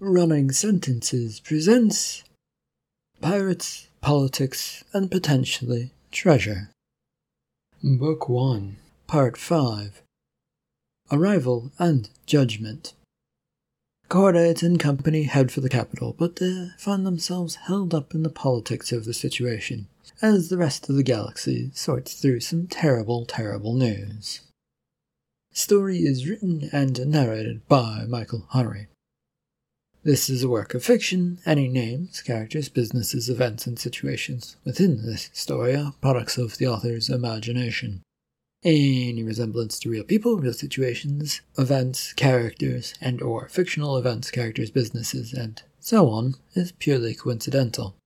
Running Sentences presents Pirates, Politics, and Potentially Treasure. Book 1, Part 5 Arrival and Judgment. Cordite and company head for the capital, but they find themselves held up in the politics of the situation as the rest of the galaxy sorts through some terrible, terrible news. Story is written and narrated by Michael Hunnery. This is a work of fiction. Any names, characters, businesses, events, and situations within this story are products of the author's imagination. Any resemblance to real people, real situations, events, characters, and or fictional events, characters, businesses, and so on is purely coincidental.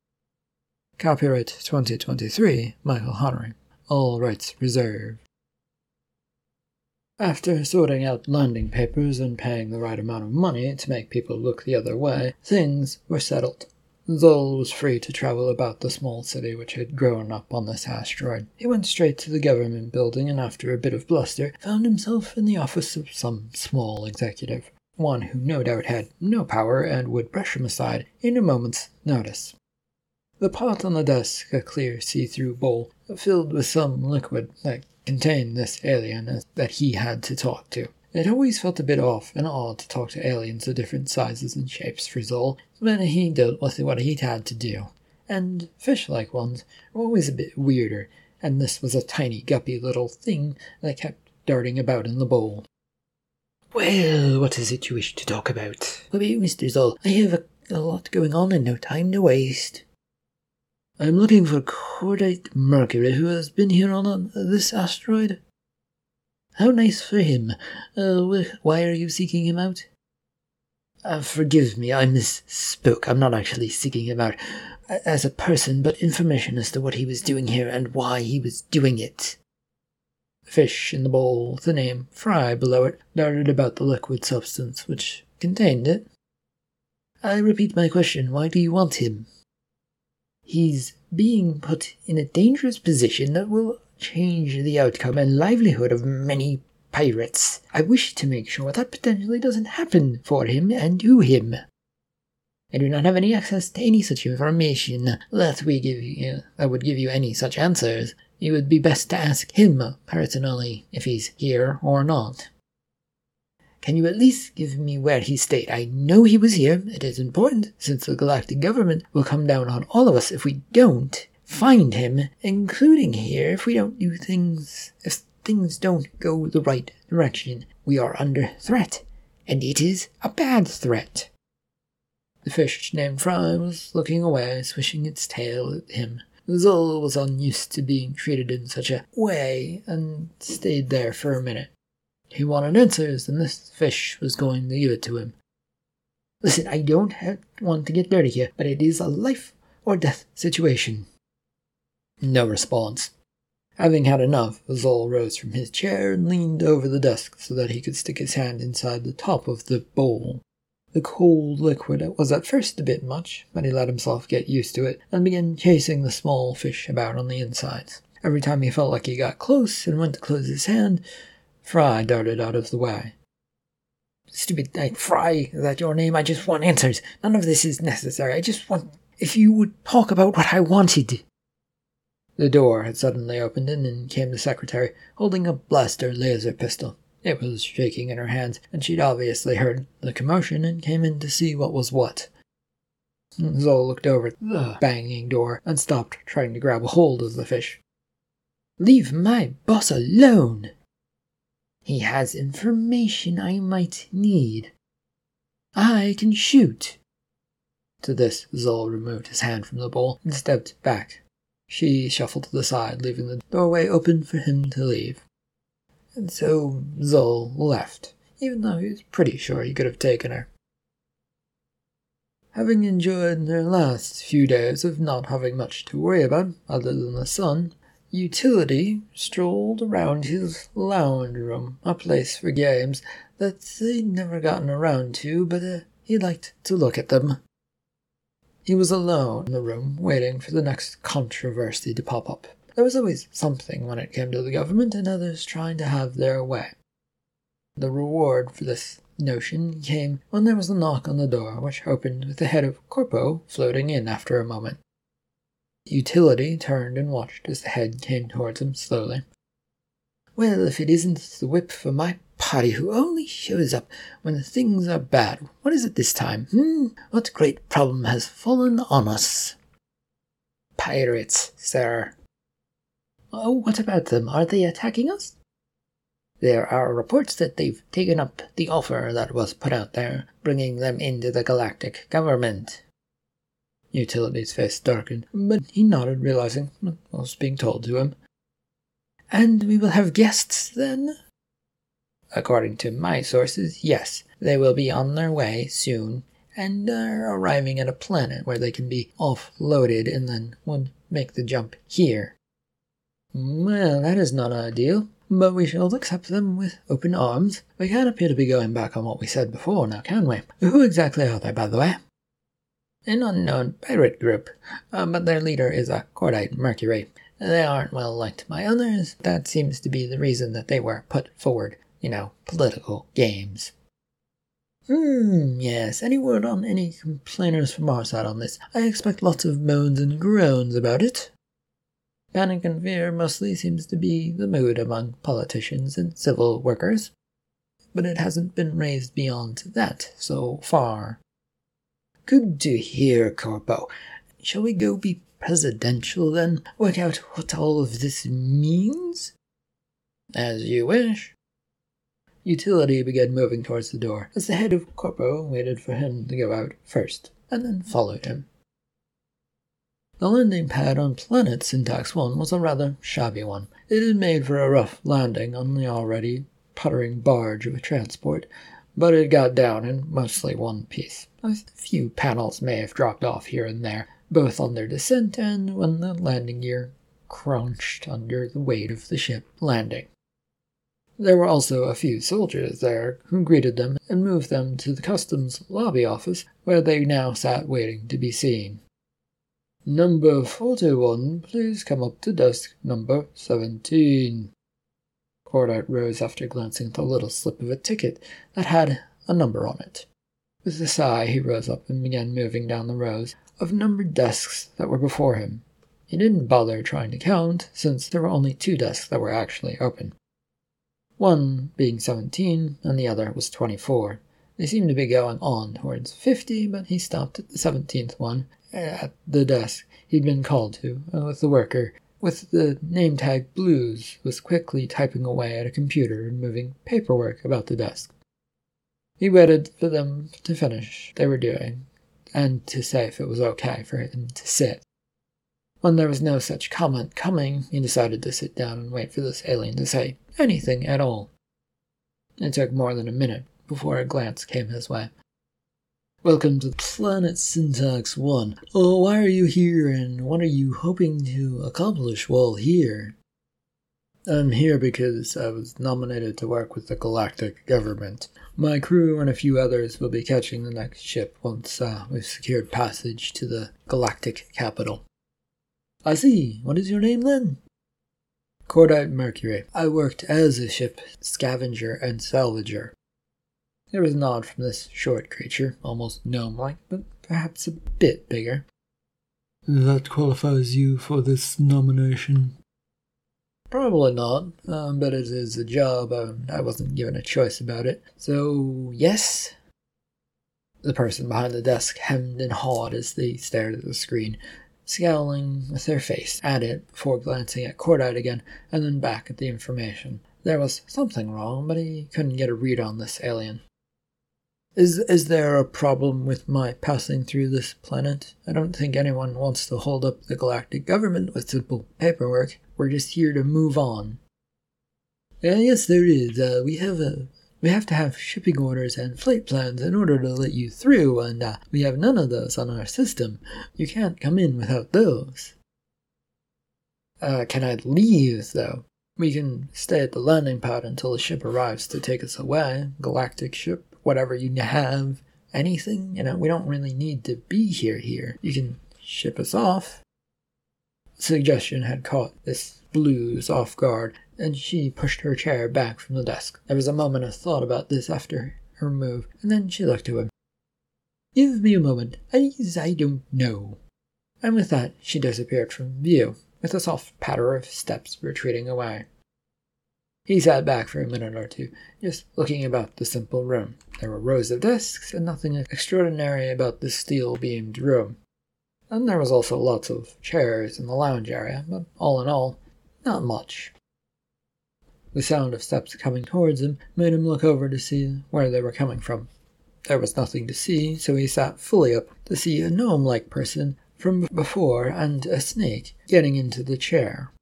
Copyright 2023, Michael Hunnery. All rights reserved. After sorting out landing papers and paying the right amount of money to make people look the other way, things were settled. Zol was free to travel about the small city which had grown up on this asteroid. He went straight to the government building and, after a bit of bluster, found himself in the office of some small executive, one who no doubt had no power and would brush him aside in a moment's notice. The pot on the desk, a clear see through bowl, filled with some liquid that contained this alien that he had to talk to. It always felt a bit off and odd to talk to aliens of different sizes and shapes for Zol when he dealt with what he had to do. And fish-like ones were always a bit weirder, and this was a tiny guppy little thing that kept darting about in the bowl. Well, what is it you wish to talk about? Well, Mr. Zol, I have a, a lot going on and no time to waste. I'm looking for Cordite Mercury, who has been here on uh, this asteroid. How nice for him. Uh, why are you seeking him out? Uh, forgive me, I misspoke. I'm not actually seeking him out as a person, but information as to what he was doing here and why he was doing it. Fish in the bowl, the name Fry below it, darted about the liquid substance which contained it. I repeat my question. Why do you want him? He's being put in a dangerous position that will change the outcome and livelihood of many pirates. I wish to make sure that potentially doesn't happen for him and to him. I do not have any access to any such information that we give you that would give you any such answers. It would be best to ask him personally if he's here or not. Can you at least give me where he stayed? I know he was here. It is important, since the galactic government will come down on all of us if we don't find him, including here if we don't do things, if things don't go the right direction. We are under threat, and it is a bad threat. The fish named Fry was looking away, swishing its tail at him. Zol was unused to being treated in such a way, and stayed there for a minute. He wanted answers, and this fish was going to give it to him. Listen, I don't have, want to get dirty here, but it is a life or death situation. No response. Having had enough, Zol rose from his chair and leaned over the desk so that he could stick his hand inside the top of the bowl. The cold liquid was at first a bit much, but he let himself get used to it and began chasing the small fish about on the insides. Every time he felt like he got close and went to close his hand, Fry darted out of the way. Stupid like Fry, is that your name? I just want answers. None of this is necessary. I just want if you would talk about what I wanted. The door had suddenly opened and in came the secretary, holding a blaster laser pistol. It was shaking in her hands, and she'd obviously heard the commotion and came in to see what was what. Zol looked over at the banging door and stopped trying to grab a hold of the fish. Leave my boss alone, he has information I might need. I can shoot. To this, Zol removed his hand from the bowl and stepped back. She shuffled to the side, leaving the doorway open for him to leave. And so Zol left, even though he was pretty sure he could have taken her. Having enjoyed their last few days of not having much to worry about other than the sun, Utility strolled around his lounge room, a place for games that they'd never gotten around to, but uh, he liked to look at them. He was alone in the room, waiting for the next controversy to pop up. There was always something when it came to the government, and others trying to have their way. The reward for this notion came when there was a knock on the door, which opened with the head of Corpo floating in after a moment. Utility turned and watched as the head came towards him slowly. Well, if it isn't the whip for my party who only shows up when things are bad, what is it this time? Hmm? What great problem has fallen on us? Pirates, sir. Oh, what about them? Are they attacking us? There are reports that they've taken up the offer that was put out there, bringing them into the galactic government. Utility's face darkened, but he nodded, realizing what was being told to him. And we will have guests then? According to my sources, yes. They will be on their way soon and are arriving at a planet where they can be offloaded and then would make the jump here. Well, that is not ideal, but we shall accept them with open arms. We can't appear to be going back on what we said before now, can we? Who exactly are they, by the way? An unknown pirate group, uh, but their leader is a Cordite Mercury. They aren't well liked by others. That seems to be the reason that they were put forward. You know, political games. Hmm, yes. Any word on any complainers from our side on this? I expect lots of moans and groans about it. Panic and fear mostly seems to be the mood among politicians and civil workers, but it hasn't been raised beyond that so far. Good to hear, Corpo. Shall we go be presidential then? Work out what all of this means? As you wish. Utility began moving towards the door as the head of Corpo waited for him to go out first, and then followed him. The landing pad on Planet Syntax 1 was a rather shabby one. It had made for a rough landing on the already puttering barge of a transport, but it got down in mostly one piece. A few panels may have dropped off here and there, both on their descent and when the landing gear crunched under the weight of the ship landing. There were also a few soldiers there who greeted them and moved them to the customs lobby office where they now sat waiting to be seen. Number 41, please come up to desk number 17. Cordite rose after glancing at the little slip of a ticket that had a number on it. With a sigh, he rose up and began moving down the rows of numbered desks that were before him. He didn't bother trying to count, since there were only two desks that were actually open. One being 17, and the other was 24. They seemed to be going on towards 50, but he stopped at the 17th one, at the desk he'd been called to, uh, with the worker with the name tag Blues, was quickly typing away at a computer and moving paperwork about the desk. He waited for them to finish they were doing, and to say if it was okay for him to sit. When there was no such comment coming, he decided to sit down and wait for this alien to say anything at all. It took more than a minute before a glance came his way. Welcome to Planet Syntax 1. Oh, why are you here and what are you hoping to accomplish while here? I'm here because I was nominated to work with the galactic government. My crew and a few others will be catching the next ship once uh, we've secured passage to the galactic capital. I see. What is your name then? Cordite Mercury. I worked as a ship scavenger and salvager. There was a nod from this short creature, almost gnome like, but perhaps a bit bigger. That qualifies you for this nomination. Probably not, um, but it is a job, and I wasn't given a choice about it. So, yes? The person behind the desk hemmed and hawed as they stared at the screen, scowling with their face at it before glancing at Cordite again and then back at the information. There was something wrong, but he couldn't get a read on this alien. Is is there a problem with my passing through this planet? I don't think anyone wants to hold up the galactic government with simple paperwork. We're just here to move on. Uh, yes, there is. Uh, we have a we have to have shipping orders and flight plans in order to let you through, and uh, we have none of those on our system. You can't come in without those. Uh, can I leave, though? We can stay at the landing pad until the ship arrives to take us away. Galactic ship whatever you have, anything. You know, we don't really need to be here here. You can ship us off. Suggestion had caught this blues off guard, and she pushed her chair back from the desk. There was a moment of thought about this after her move, and then she looked to him. Give me a moment, as I don't know. And with that, she disappeared from view, with a soft patter of steps retreating away. He sat back for a minute or two, just looking about the simple room. There were rows of desks, and nothing extraordinary about the steel beamed room. And there was also lots of chairs in the lounge area, but all in all, not much. The sound of steps coming towards him made him look over to see where they were coming from. There was nothing to see, so he sat fully up to see a gnome like person from before and a snake getting into the chair.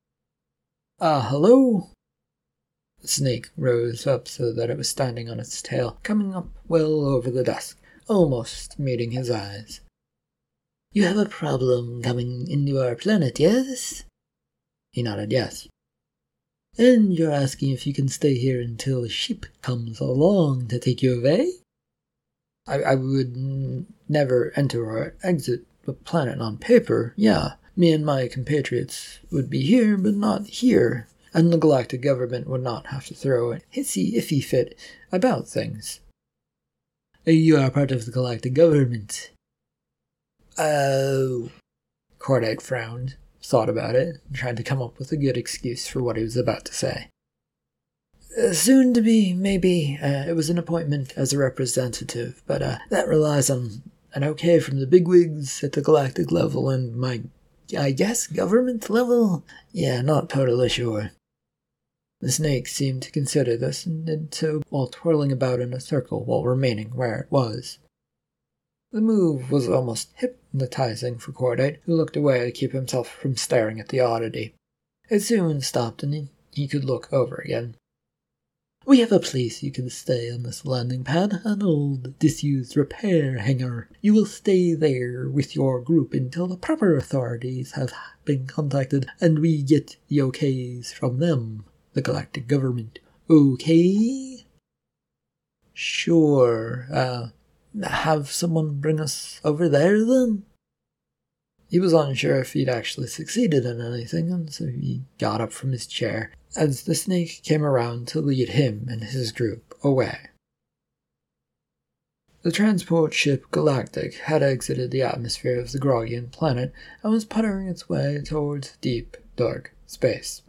Ah, uh, hello? The snake rose up so that it was standing on its tail, coming up well over the desk, almost meeting his eyes. You have a problem coming into our planet, yes? He nodded yes. And you're asking if you can stay here until a ship comes along to take you away? I, I would n- never enter or exit the planet on paper, yeah. Me and my compatriots would be here, but not here, and the galactic government would not have to throw a hissy iffy fit about things. You are part of the galactic government. Oh. Cordite frowned, thought about it, and tried to come up with a good excuse for what he was about to say. Uh, soon to be, maybe. Uh, it was an appointment as a representative, but uh, that relies on an okay from the bigwigs at the galactic level and my, I guess, government level? Yeah, not totally sure. The snake seemed to consider this and did so while twirling about in a circle while remaining where it was. The move was almost hypnotizing for Cordite, who looked away to keep himself from staring at the oddity. It soon stopped and he could look over again. We have a place you can stay on this landing pad, an old disused repair hangar. You will stay there with your group until the proper authorities have been contacted and we get the okays from them, the galactic government. Okay? Sure. Uh, have someone bring us over there then? He was unsure if he'd actually succeeded in anything, and so he got up from his chair as the snake came around to lead him and his group away. The transport ship Galactic had exited the atmosphere of the Grogian planet and was puttering its way towards deep, dark space.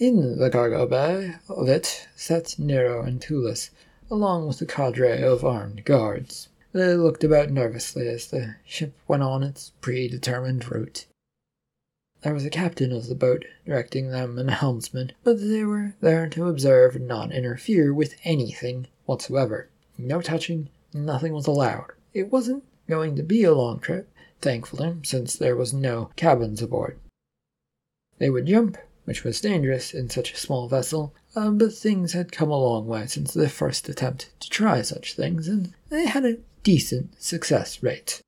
In the cargo bay of it sat Nero and Tulis, along with a cadre of armed guards. They looked about nervously as the ship went on its predetermined route. There was a captain of the boat directing them and a helmsman, but they were there to observe and not interfere with anything whatsoever. No touching, nothing was allowed. It wasn't going to be a long trip, thankfully, since there was no cabins aboard. They would jump, which was dangerous in such a small vessel, uh, but things had come a long way since their first attempt to try such things, and they had a decent success rate.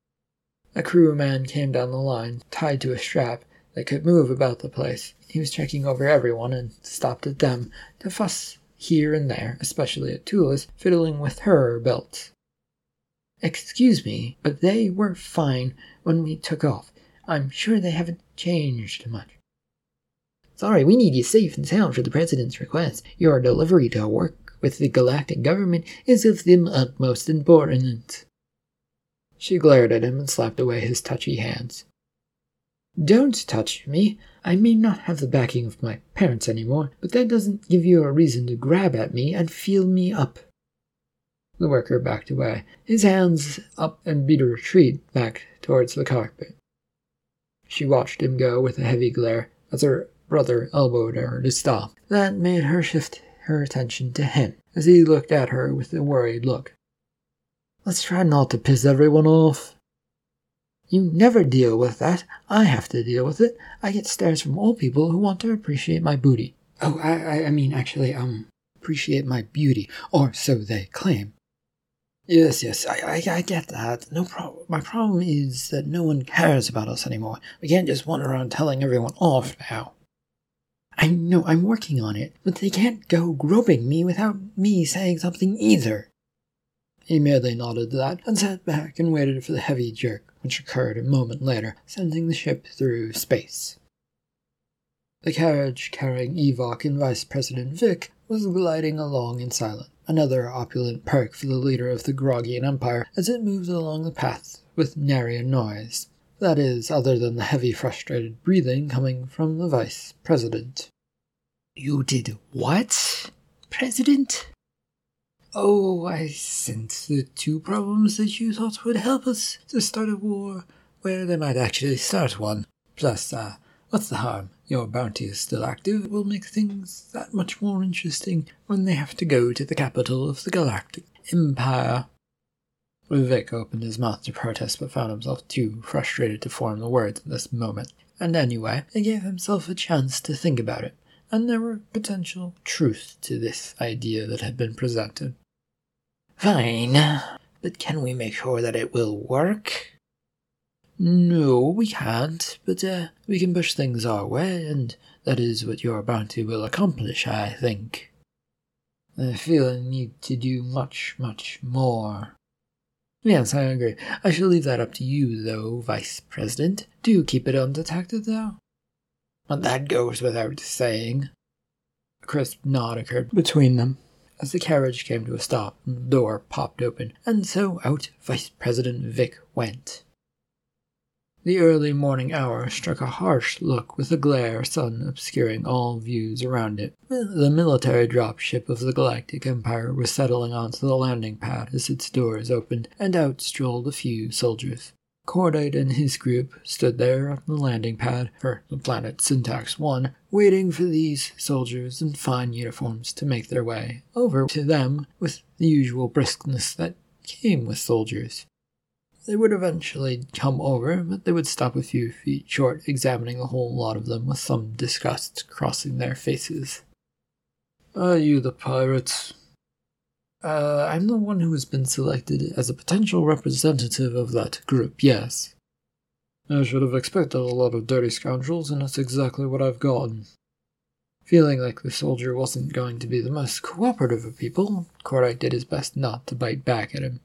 A crewman came down the line, tied to a strap that could move about the place. He was checking over everyone and stopped at them to fuss here and there, especially at Tulis, fiddling with her belt. Excuse me, but they were fine when we took off. I'm sure they haven't changed much. Sorry, we need you safe and sound for the President's request. Your delivery to work with the galactic government is of the utmost importance. She glared at him and slapped away his touchy hands. Don't touch me. I may not have the backing of my parents anymore, but that doesn't give you a reason to grab at me and feel me up. The worker backed away, his hands up and beat a retreat back towards the cockpit. She watched him go with a heavy glare as her brother elbowed her to stop. That made her shift her attention to him as he looked at her with a worried look. Let's try not to piss everyone off. You never deal with that. I have to deal with it. I get stares from all people who want to appreciate my booty. Oh, I, I mean, actually, um, appreciate my beauty, or so they claim. Yes, yes, I, I, I get that. No problem. My problem is that no one cares about us anymore. We can't just wander around telling everyone off now. I know I'm working on it, but they can't go groping me without me saying something either. He merely nodded to that and sat back and waited for the heavy jerk, which occurred a moment later, sending the ship through space. The carriage carrying Evok and Vice President Vic was gliding along in silence, another opulent perk for the leader of the Grogian Empire as it moved along the path with nary a noise. That is, other than the heavy, frustrated breathing coming from the Vice President. You did what, President? Oh, I sent the two problems that you thought would help us to start a war where they might actually start one. Plus, uh, what's the harm? Your bounty is still active. It will make things that much more interesting when they have to go to the capital of the Galactic Empire. Vic opened his mouth to protest, but found himself too frustrated to form the words at this moment. And anyway, he gave himself a chance to think about it, and there were potential truth to this idea that had been presented. Fine, but can we make sure that it will work? No, we can't, but uh, we can push things our way, and that is what your bounty will accomplish, I think. I feel I need to do much, much more. Yes, I agree. I shall leave that up to you, though, Vice President. Do keep it undetected, though. But that goes without saying. A crisp nod occurred between them as the carriage came to a stop and the door popped open, and so out Vice President Vic went. The early morning hour struck a harsh look with the glare sun obscuring all views around it. The military dropship of the Galactic Empire was settling onto the landing pad as its doors opened, and out strolled a few soldiers. Cordite and his group stood there on the landing pad for the planet Syntax 1, waiting for these soldiers in fine uniforms to make their way over to them with the usual briskness that came with soldiers. They would eventually come over, but they would stop a few feet short, examining the whole lot of them with some disgust crossing their faces. Are you the pirates? Uh, I'm the one who has been selected as a potential representative of that group, yes. I should have expected a lot of dirty scoundrels, and that's exactly what I've gotten. Feeling like the soldier wasn't going to be the most cooperative of people, Cordite did his best not to bite back at him.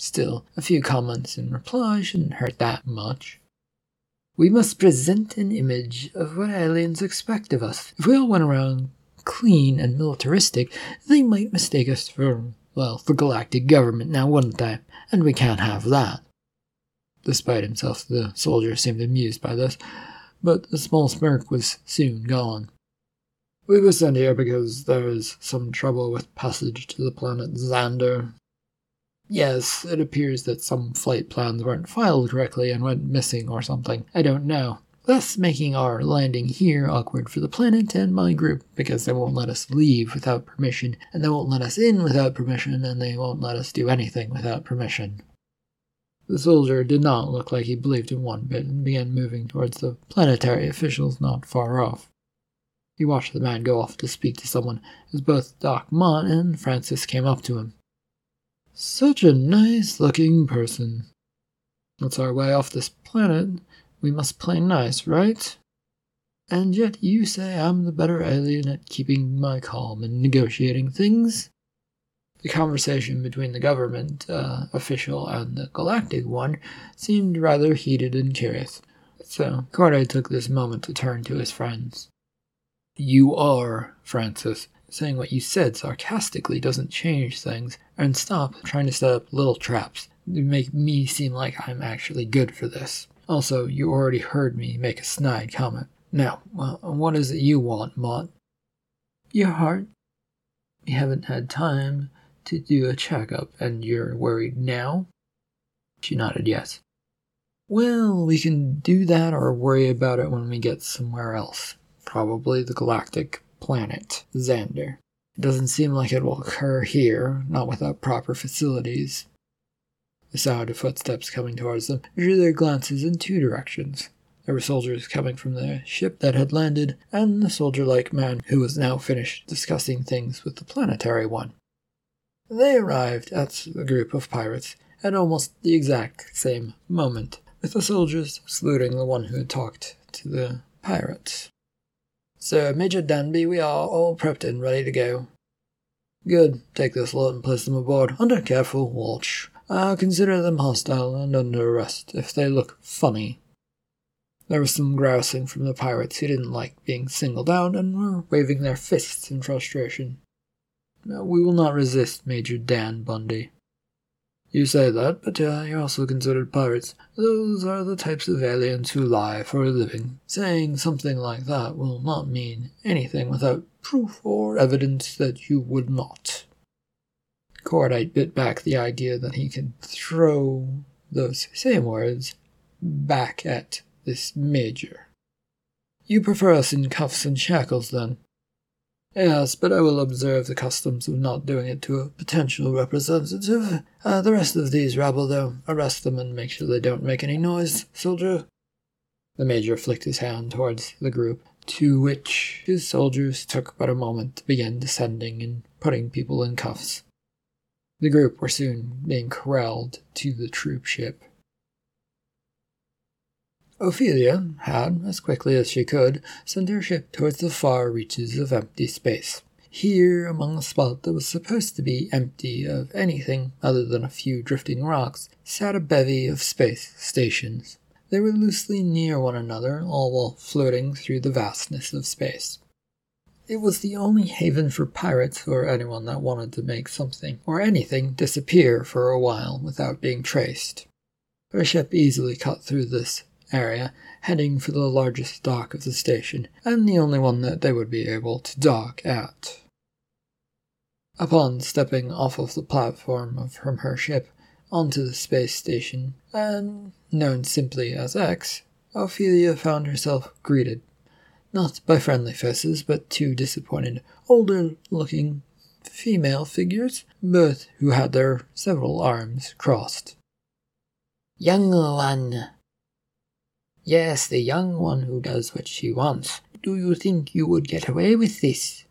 Still, a few comments in reply shouldn't hurt that much. We must present an image of what aliens expect of us. If we all went around clean and militaristic, they might mistake us for, well, for galactic government now, wouldn't they? And we can't have that. Despite himself, the soldier seemed amused by this, but the small smirk was soon gone. We were sent here because there is some trouble with passage to the planet Xander, Yes, it appears that some flight plans weren't filed correctly and went missing or something. I don't know. Thus making our landing here awkward for the planet and my group because they won't let us leave without permission, and they won't let us in without permission, and they won't let us do anything without permission. The soldier did not look like he believed in one bit and began moving towards the planetary officials not far off. He watched the man go off to speak to someone as both Doc Mott and Francis came up to him. Such a nice looking person. It's our way off this planet. We must play nice, right? And yet you say I'm the better alien at keeping my calm and negotiating things? The conversation between the government uh, official and the galactic one seemed rather heated and curious, so Cordite took this moment to turn to his friends. You are, Francis, saying what you said sarcastically doesn't change things, and stop trying to set up little traps to make me seem like I'm actually good for this. Also, you already heard me make a snide comment. Now, well, what is it you want, Mott? Your heart. You haven't had time to do a checkup, and you're worried now? She nodded yes. Well, we can do that or worry about it when we get somewhere else. Probably the galactic planet, Xander. It doesn't seem like it will occur here, not without proper facilities. The sound of footsteps coming towards them drew their glances in two directions. There were soldiers coming from the ship that had landed, and the soldier like man who was now finished discussing things with the planetary one. They arrived at the group of pirates at almost the exact same moment, with the soldiers saluting the one who had talked to the pirates. Sir Major Danby, we are all prepped and ready to go. Good. Take this lot and place them aboard under careful watch. I'll consider them hostile and under arrest if they look funny. There was some grousing from the pirates who didn't like being singled out and were waving their fists in frustration. We will not resist Major Dan Bundy. You say that, but uh, you're also considered pirates. Those are the types of aliens who lie for a living. Saying something like that will not mean anything without proof or evidence that you would not. Cordite bit back the idea that he could throw those same words back at this major. You prefer us in cuffs and shackles, then? Yes, but I will observe the customs of not doing it to a potential representative. Uh, the rest of these rabble, though, arrest them and make sure they don't make any noise, soldier. The major flicked his hand towards the group, to which his soldiers took but a moment to begin descending and putting people in cuffs. The group were soon being corralled to the troop ship. Ophelia had, as quickly as she could, sent her ship towards the far reaches of empty space. Here, among a spot that was supposed to be empty of anything other than a few drifting rocks, sat a bevy of space stations. They were loosely near one another, all while floating through the vastness of space. It was the only haven for pirates or anyone that wanted to make something or anything disappear for a while without being traced. Her ship easily cut through this area, heading for the largest dock of the station, and the only one that they would be able to dock at. Upon stepping off of the platform from her ship onto the space station, and known simply as X, Ophelia found herself greeted, not by friendly faces, but two disappointed, older looking female figures, both who had their several arms crossed. Young one, Yes, the young one who does what she wants. Do you think you would get away with this?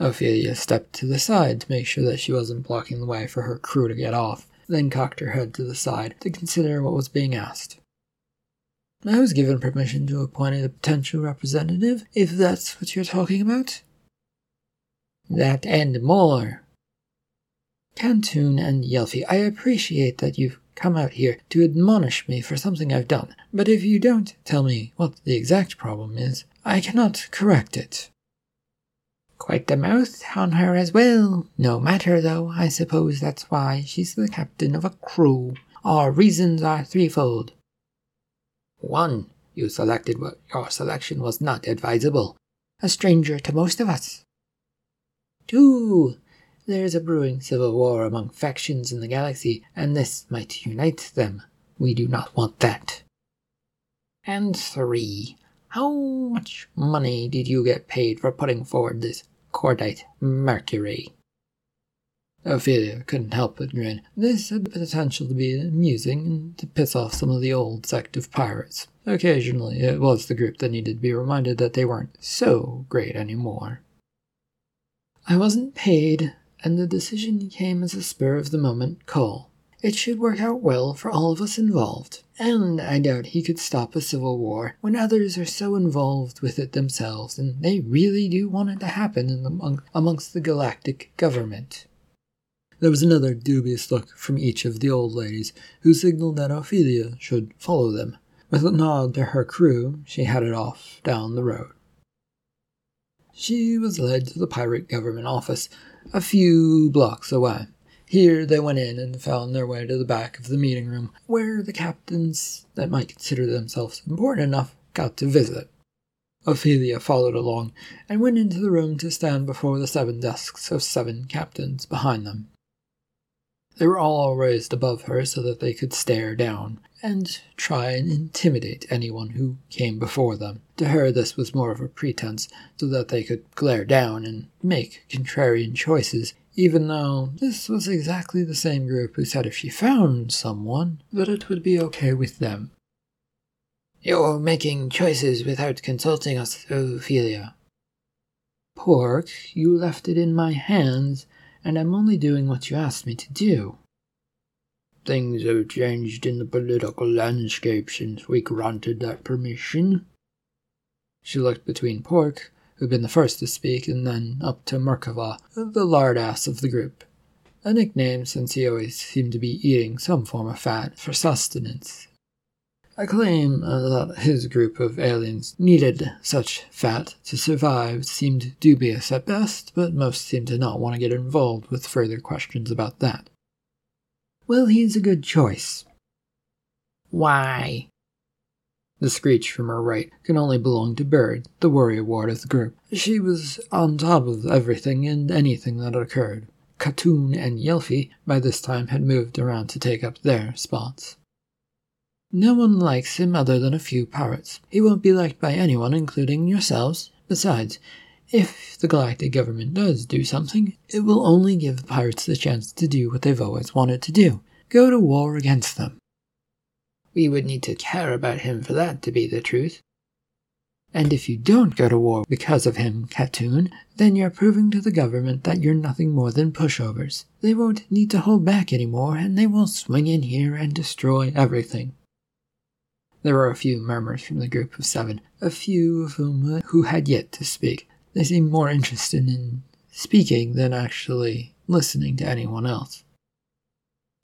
Ophelia stepped to the side to make sure that she wasn't blocking the way for her crew to get off, then cocked her head to the side to consider what was being asked. I was given permission to appoint a potential representative, if that's what you're talking about. That and more. Cantoon and Yelphi, I appreciate that you've come out here to admonish me for something I've done, but if you don't tell me what the exact problem is, I cannot correct it. Quite the mouth on her as well. No matter, though, I suppose that's why she's the captain of a crew. Our reasons are threefold. One, you selected what your selection was not advisable, a stranger to most of us. Two, there's a brewing civil war among factions in the galaxy, and this might unite them. We do not want that. And three, how much money did you get paid for putting forward this cordite mercury? Ophelia couldn't help but grin. This had the potential to be amusing and to piss off some of the old sect of pirates. Occasionally, it was the group that needed to be reminded that they weren't so great anymore. I wasn't paid, and the decision came as a spur of the moment call. It should work out well for all of us involved, and I doubt he could stop a civil war when others are so involved with it themselves and they really do want it to happen the, amongst the galactic government. There was another dubious look from each of the old ladies, who signaled that Ophelia should follow them. With a nod to her crew, she headed off down the road. She was led to the pirate government office, a few blocks away. Here they went in and found their way to the back of the meeting room, where the captains that might consider themselves important enough got to visit. Ophelia followed along and went into the room to stand before the seven desks of seven captains behind them. They were all raised above her so that they could stare down and try and intimidate anyone who came before them. To her, this was more of a pretense so that they could glare down and make contrarian choices, even though this was exactly the same group who said if she found someone, that it would be okay with them. You're making choices without consulting us, Ophelia. Pork, you left it in my hands and I'm only doing what you asked me to do. Things have changed in the political landscape since we granted that permission. She looked between Pork, who'd been the first to speak, and then up to Merkava, the lard ass of the group. A nickname since he always seemed to be eating some form of fat for sustenance. A claim uh, that his group of aliens needed such fat to survive seemed dubious at best, but most seemed to not want to get involved with further questions about that. Well, he's a good choice. Why? The screech from her right can only belong to Bird, the worry ward of the group. She was on top of everything and anything that occurred. Khatun and Yelphi by this time had moved around to take up their spots. No one likes him other than a few pirates. He won't be liked by anyone, including yourselves. Besides, if the galactic government does do something, it will only give the pirates the chance to do what they've always wanted to do go to war against them. We would need to care about him for that to be the truth. And if you don't go to war because of him, Khatun, then you're proving to the government that you're nothing more than pushovers. They won't need to hold back anymore, and they will swing in here and destroy everything. There were a few murmurs from the group of seven, a few of whom uh, who had yet to speak. They seemed more interested in speaking than actually listening to anyone else.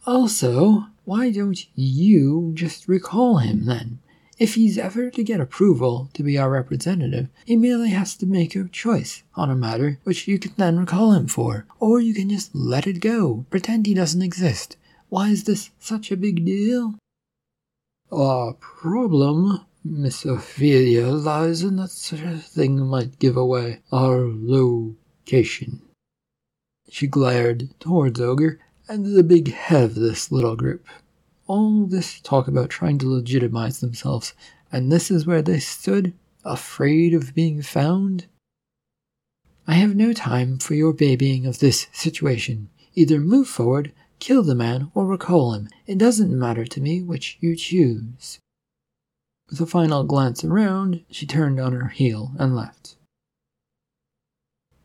Also, why don't you just recall him then? If he's ever to get approval to be our representative, he merely has to make a choice on a matter which you can then recall him for, or you can just let it go, pretend he doesn't exist. Why is this such a big deal? Our problem, Miss Ophelia, lies in that such a thing might give away our location. She glared towards Ogre and the big head of this little group. All this talk about trying to legitimize themselves, and this is where they stood, afraid of being found? I have no time for your babying of this situation. Either move forward, kill the man, or recall him. It doesn't matter to me which you choose. With a final glance around, she turned on her heel and left.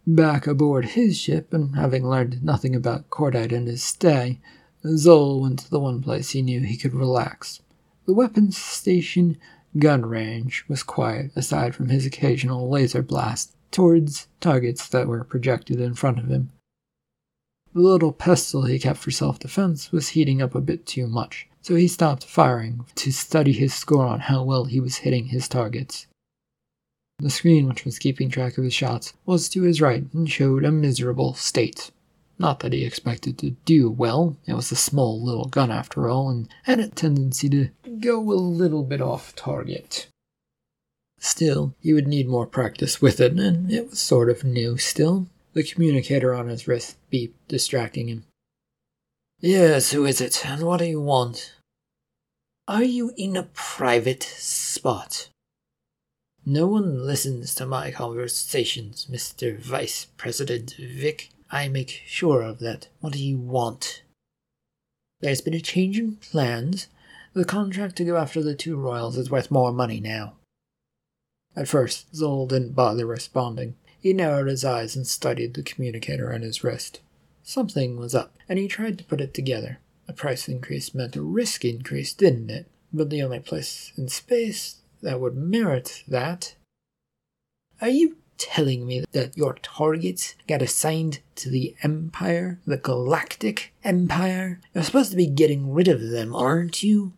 Back aboard his ship, and having learned nothing about Cordite and his stay, Zol went to the one place he knew he could relax. The weapons station gun range was quiet, aside from his occasional laser blast towards targets that were projected in front of him. The little pistol he kept for self defense was heating up a bit too much, so he stopped firing to study his score on how well he was hitting his targets. The screen which was keeping track of his shots was to his right and showed a miserable state. Not that he expected to do well, it was a small little gun after all, and had a tendency to go a little bit off target. Still, he would need more practice with it, and it was sort of new still. The communicator on his wrist beeped, distracting him. Yes, who is it, and what do you want? Are you in a private spot? No one listens to my conversations, Mr. Vice President Vic. I make sure of that. What do you want? There's been a change in plans. The contract to go after the two royals is worth more money now. At first, Zol didn't bother responding. He narrowed his eyes and studied the communicator on his wrist. Something was up, and he tried to put it together. A price increase meant a risk increase, didn't it? But the only place in space that would merit that. Are you telling me that your targets got assigned to the Empire, the Galactic Empire? You're supposed to be getting rid of them, aren't you?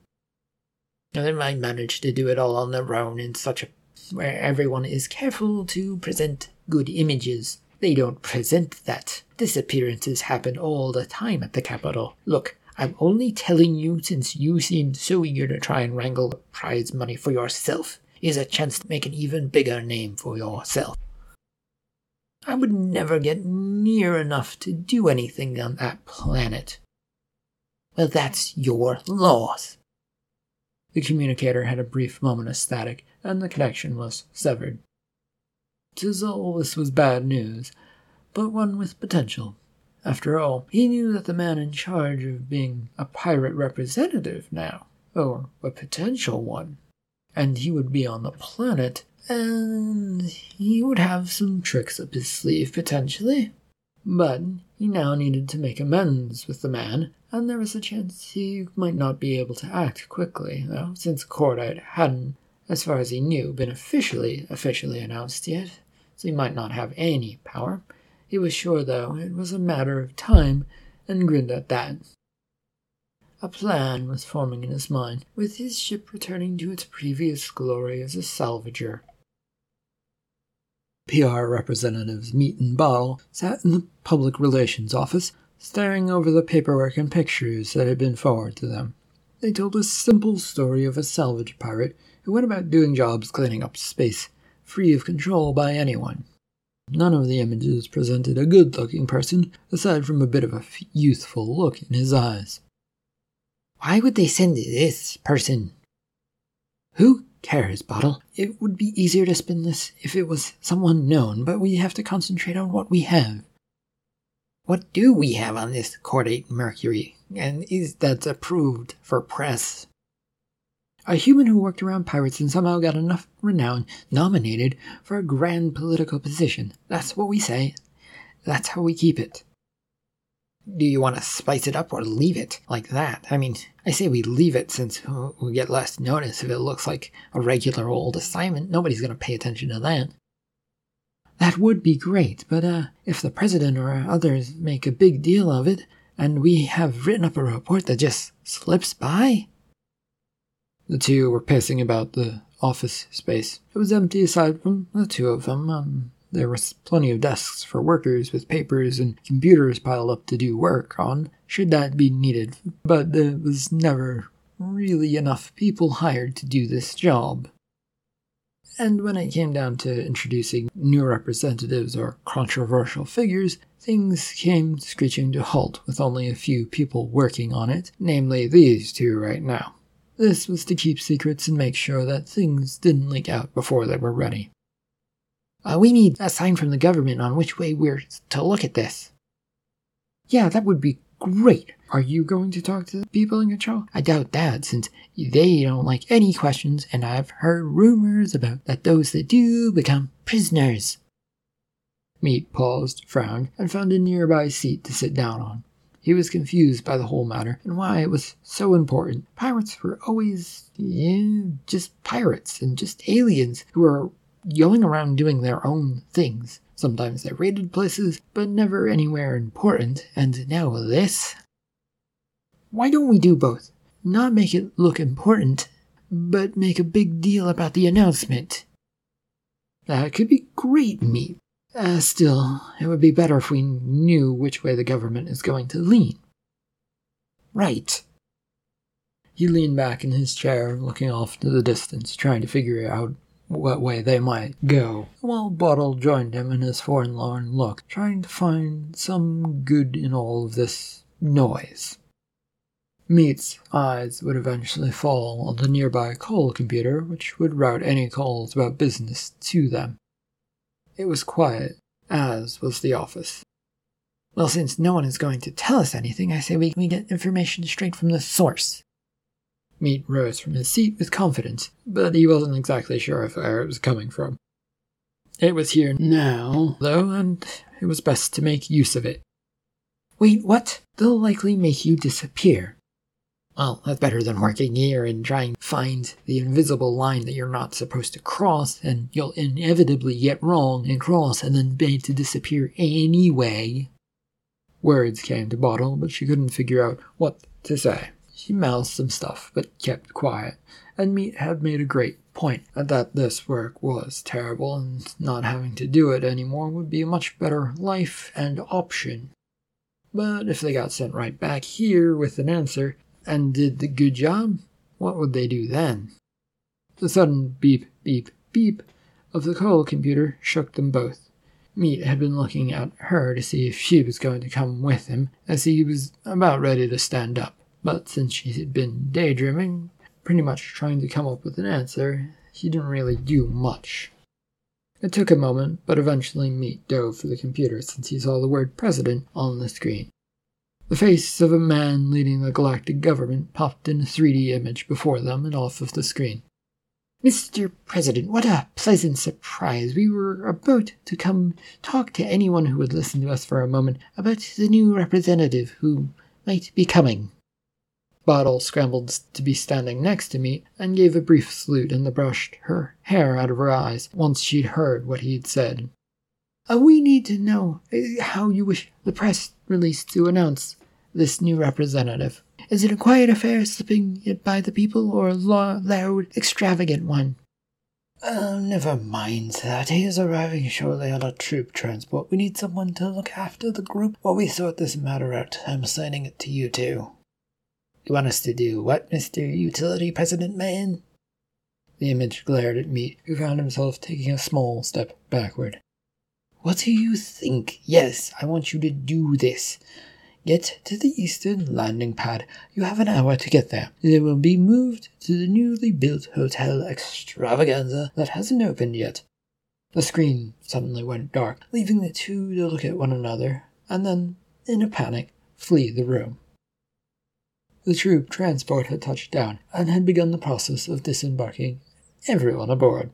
And they might manage to do it all on their own in such a where everyone is careful to present good images. They don't present that. Disappearances happen all the time at the capital. Look, I'm only telling you since you seemed so eager to try and wrangle prize money for yourself. Is a chance to make an even bigger name for yourself. I would never get near enough to do anything on that planet. Well, that's your loss. The communicator had a brief moment of static, and the connection was severed. To Zol, this was bad news, but one with potential. After all, he knew that the man in charge of being a pirate representative now, or a potential one, and he would be on the planet, and he would have some tricks up his sleeve potentially. But he now needed to make amends with the man, and there was a chance he might not be able to act quickly, though, since Cordite hadn't, as far as he knew, been officially officially announced yet, so he might not have any power. He was sure, though, it was a matter of time, and grinned at that. A plan was forming in his mind, with his ship returning to its previous glory as a salvager. PR representatives Meat and Bottle sat in the public relations office, staring over the paperwork and pictures that had been forwarded to them. They told a simple story of a salvage pirate who went about doing jobs cleaning up space, free of control by anyone. None of the images presented a good looking person, aside from a bit of a youthful look in his eyes. Why would they send this person? Who cares, Bottle? It would be easier to spin this if it was someone known, but we have to concentrate on what we have. What do we have on this Cordite Mercury? And is that approved for press? A human who worked around pirates and somehow got enough renown nominated for a grand political position. That's what we say. That's how we keep it. Do you want to spice it up or leave it like that? I mean, I say we leave it since we get less notice if it looks like a regular old assignment. Nobody's going to pay attention to that. That would be great, but uh, if the president or others make a big deal of it, and we have written up a report that just slips by? The two were pacing about the office space. It was empty aside from the two of them. Um, there was plenty of desks for workers with papers and computers piled up to do work on, should that be needed, but there was never really enough people hired to do this job. And when it came down to introducing new representatives or controversial figures, things came screeching to halt with only a few people working on it, namely these two right now. This was to keep secrets and make sure that things didn't leak out before they were ready. Uh, we need a sign from the government on which way we're to look at this. Yeah, that would be great. Are you going to talk to the people in control? I doubt that, since they don't like any questions, and I've heard rumors about that those that do become prisoners. Meat paused, frowned, and found a nearby seat to sit down on. He was confused by the whole matter and why it was so important. Pirates were always, yeah, just pirates and just aliens who were going around doing their own things. Sometimes they raided places, but never anywhere important, and now this? Why don't we do both? Not make it look important, but make a big deal about the announcement. That could be great meat. Uh, still, it would be better if we knew which way the government is going to lean. Right. He leaned back in his chair, looking off to the distance, trying to figure out what way they might go, while Bottle joined him in his forlorn look, trying to find some good in all of this noise. Meat's eyes would eventually fall on the nearby call computer, which would route any calls about business to them. It was quiet, as was the office. Well, since no one is going to tell us anything, I say we, we get information straight from the source. Meat rose from his seat with confidence, but he wasn't exactly sure of where it was coming from. It was here now, though, and it was best to make use of it. Wait, what? They'll likely make you disappear. Well, that's better than working here and trying to find the invisible line that you're not supposed to cross, and you'll inevitably get wrong and cross and then made to disappear anyway. Words came to Bottle, but she couldn't figure out what to say. She mouthed some stuff, but kept quiet, and Meat had made a great point that this work was terrible, and not having to do it anymore would be a much better life and option. But if they got sent right back here with an answer and did the good job, what would they do then? The sudden beep, beep, beep of the call computer shook them both. Meat had been looking at her to see if she was going to come with him, as he was about ready to stand up. But since she had been daydreaming, pretty much trying to come up with an answer, he didn't really do much. It took a moment, but eventually Meat dove for the computer since he saw the word president on the screen. The face of a man leading the galactic government popped in a 3D image before them and off of the screen. Mr. President, what a pleasant surprise. We were about to come talk to anyone who would listen to us for a moment about the new representative who might be coming. Bottle scrambled to be standing next to Meat and gave a brief salute and brushed her hair out of her eyes once she'd heard what he'd said. Uh, we need to know uh, how you wish the press release to announce this new representative? Is it a quiet affair slipping it by the people, or a loud, extravagant one? Oh, never mind that. He is arriving shortly on a troop transport. We need someone to look after the group while we sort this matter out. I'm assigning it to you two. You want us to do what, Mr. Utility President Man? The image glared at Meat, who found himself taking a small step backward. What do you think? Yes, I want you to do this. Get to the eastern landing pad. You have an hour to get there. They will be moved to the newly built Hotel Extravaganza that hasn't opened yet. The screen suddenly went dark, leaving the two to look at one another, and then, in a panic, flee the room. The troop transport had touched down and had begun the process of disembarking everyone aboard.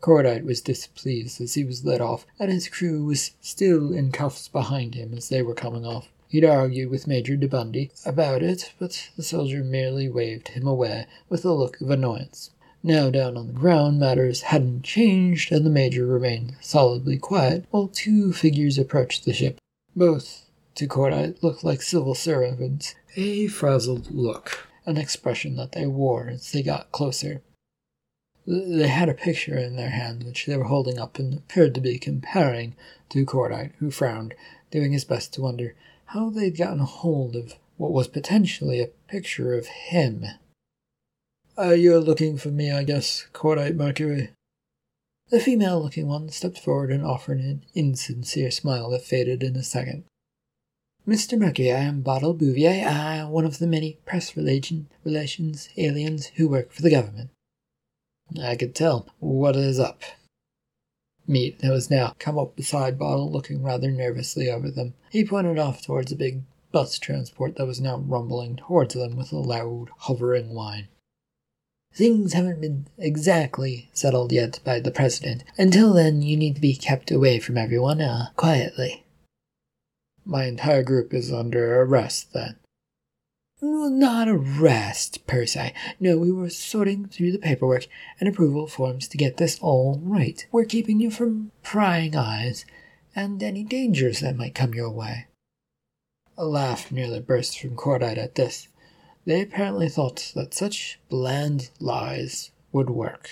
Cordite was displeased as he was let off, and his crew was still in cuffs behind him as they were coming off. He'd argued with Major de Bundy about it, but the soldier merely waved him away with a look of annoyance. Now down on the ground, matters hadn't changed, and the Major remained solidly quiet while two figures approached the ship. Both, to Cordite, looked like civil servants, a frazzled look, an expression that they wore as they got closer. They had a picture in their hand which they were holding up and appeared to be comparing to Cordite, who frowned, doing his best to wonder how they'd gotten hold of what was potentially a picture of him. Uh, you're looking for me, I guess, Cordite Mercury. The female looking one stepped forward and offered an insincere smile that faded in a second. Mr. Mercury, I am Bottle Bouvier, I am one of the many press relation, relations aliens who work for the government. I could tell. What is up? Meat, who was now come up beside Bottle, looking rather nervously over them. He pointed off towards a big bus transport that was now rumbling towards them with a loud, hovering whine. Things haven't been exactly settled yet by the president. Until then, you need to be kept away from everyone, uh, quietly. My entire group is under arrest, then. Not arrest, per se. No, we were sorting through the paperwork and approval forms to get this all right. We're keeping you from prying eyes and any dangers that might come your way. A laugh nearly burst from Cordite at this. They apparently thought that such bland lies would work.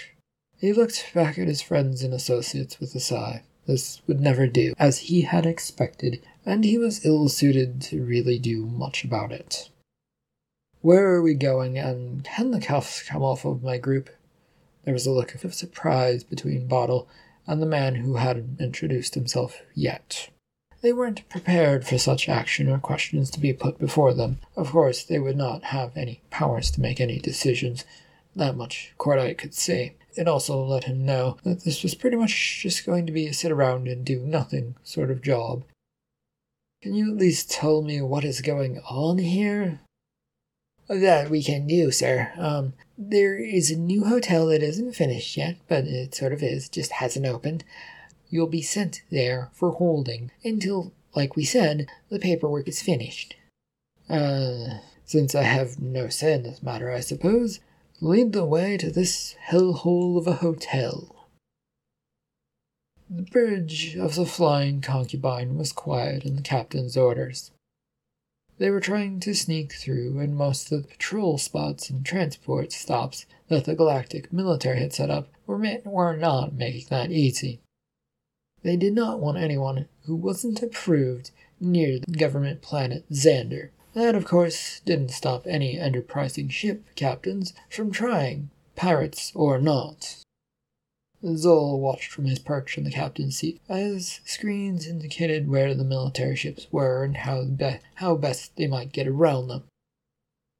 He looked back at his friends and associates with a sigh. This would never do, as he had expected, and he was ill suited to really do much about it. Where are we going, and can the cuffs come off of my group? There was a look of surprise between Bottle and the man who hadn't introduced himself yet. They weren't prepared for such action or questions to be put before them. Of course, they would not have any powers to make any decisions. That much Cordite could see. It also let him know that this was pretty much just going to be a sit around and do nothing sort of job. Can you at least tell me what is going on here? That we can do, sir. Um, there is a new hotel that isn't finished yet, but it sort of is, just hasn't opened. You'll be sent there for holding until, like we said, the paperwork is finished. Uh, since I have no say in this matter, I suppose, lead the way to this hellhole of a hotel. The bridge of the Flying Concubine was quiet in the captain's orders. They were trying to sneak through, and most of the patrol spots and transport stops that the Galactic military had set up were, ma- were not making that easy. They did not want anyone who wasn't approved near the government planet Xander. That, of course, didn't stop any enterprising ship captains from trying, pirates or not. Zol watched from his perch in the captain's seat as screens indicated where the military ships were and how, be- how best they might get around them.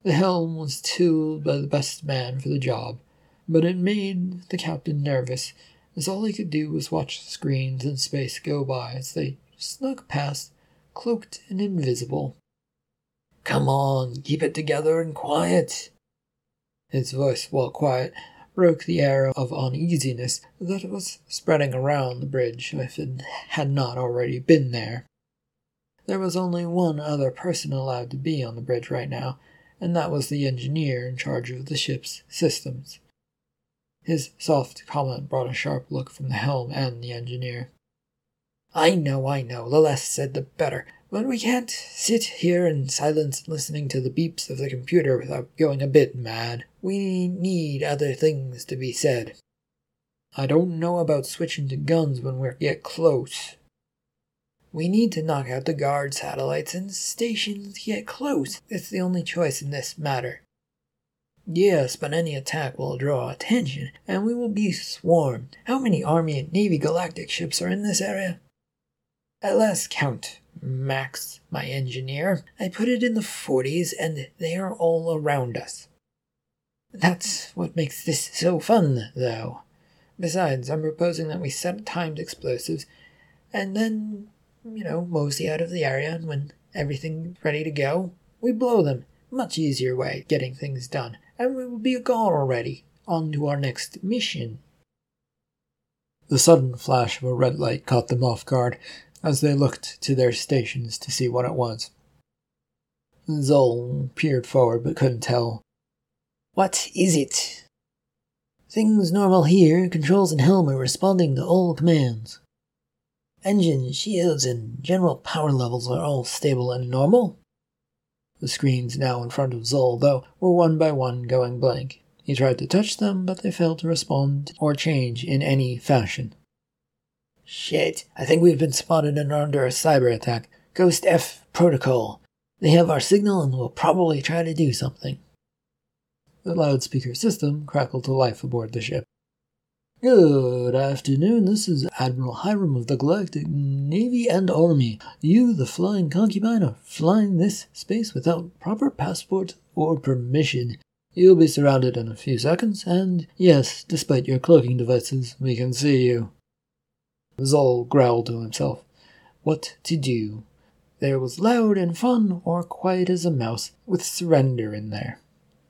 The helm was tooled by the best man for the job, but it made the captain nervous, as all he could do was watch the screens in space go by as they snuck past, cloaked and invisible. Come on, keep it together and quiet. His voice, while quiet, broke the air of uneasiness that was spreading around the bridge if it had not already been there. There was only one other person allowed to be on the bridge right now, and that was the engineer in charge of the ship's systems. His soft comment brought a sharp look from the helm and the engineer. I know, I know, the less said the better, But we can't sit here in silence listening to the beeps of the computer without going a bit mad. We need other things to be said. I don't know about switching to guns when we get close. We need to knock out the guard satellites and stations get close. It's the only choice in this matter. Yes, but any attack will draw attention, and we will be swarmed. How many Army and Navy galactic ships are in this area? At last count, Max, my engineer, I put it in the 40s, and they are all around us. That's what makes this so fun, though. Besides, I'm proposing that we set timed explosives, and then, you know, mosey out of the area, and when everything's ready to go, we blow them. Much easier way getting things done, and we will be gone already. On to our next mission. The sudden flash of a red light caught them off guard as they looked to their stations to see what it was. Zol peered forward but couldn't tell. What is it? Things normal here. Controls and helm are responding to all commands. Engine, shields, and general power levels are all stable and normal. The screens now in front of Zol, though, were one by one going blank. He tried to touch them, but they failed to respond or change in any fashion. Shit, I think we've been spotted and are under a cyber attack. Ghost F protocol. They have our signal and will probably try to do something. The loudspeaker system crackled to life aboard the ship. Good afternoon. This is Admiral Hiram of the Galactic Navy and Army. You, the flying concubine, are flying this space without proper passport or permission. You'll be surrounded in a few seconds, and yes, despite your cloaking devices, we can see you. Zol growled to himself. What to do? There was loud and fun, or quiet as a mouse, with surrender in there.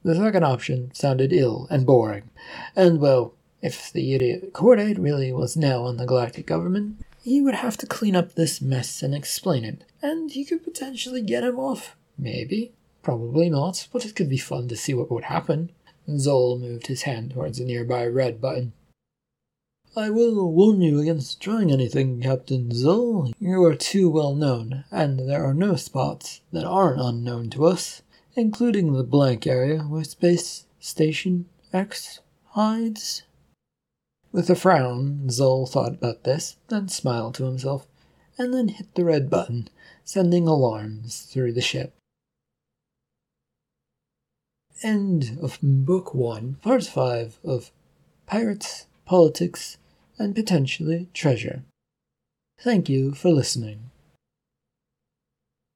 The second option sounded ill and boring, and well, if the idiot Cordite really was now on the galactic government, he would have to clean up this mess and explain it, and he could potentially get him off. Maybe. Probably not, but it could be fun to see what would happen. Zol moved his hand towards a nearby red button. I will warn you against trying anything, Captain Zol. You are too well known, and there are no spots that aren't unknown to us including the blank area where Space Station X hides. With a frown, Zol thought about this, then smiled to himself, and then hit the red button, sending alarms through the ship. End of Book 1, Part 5 of Pirates, Politics, and Potentially Treasure. Thank you for listening.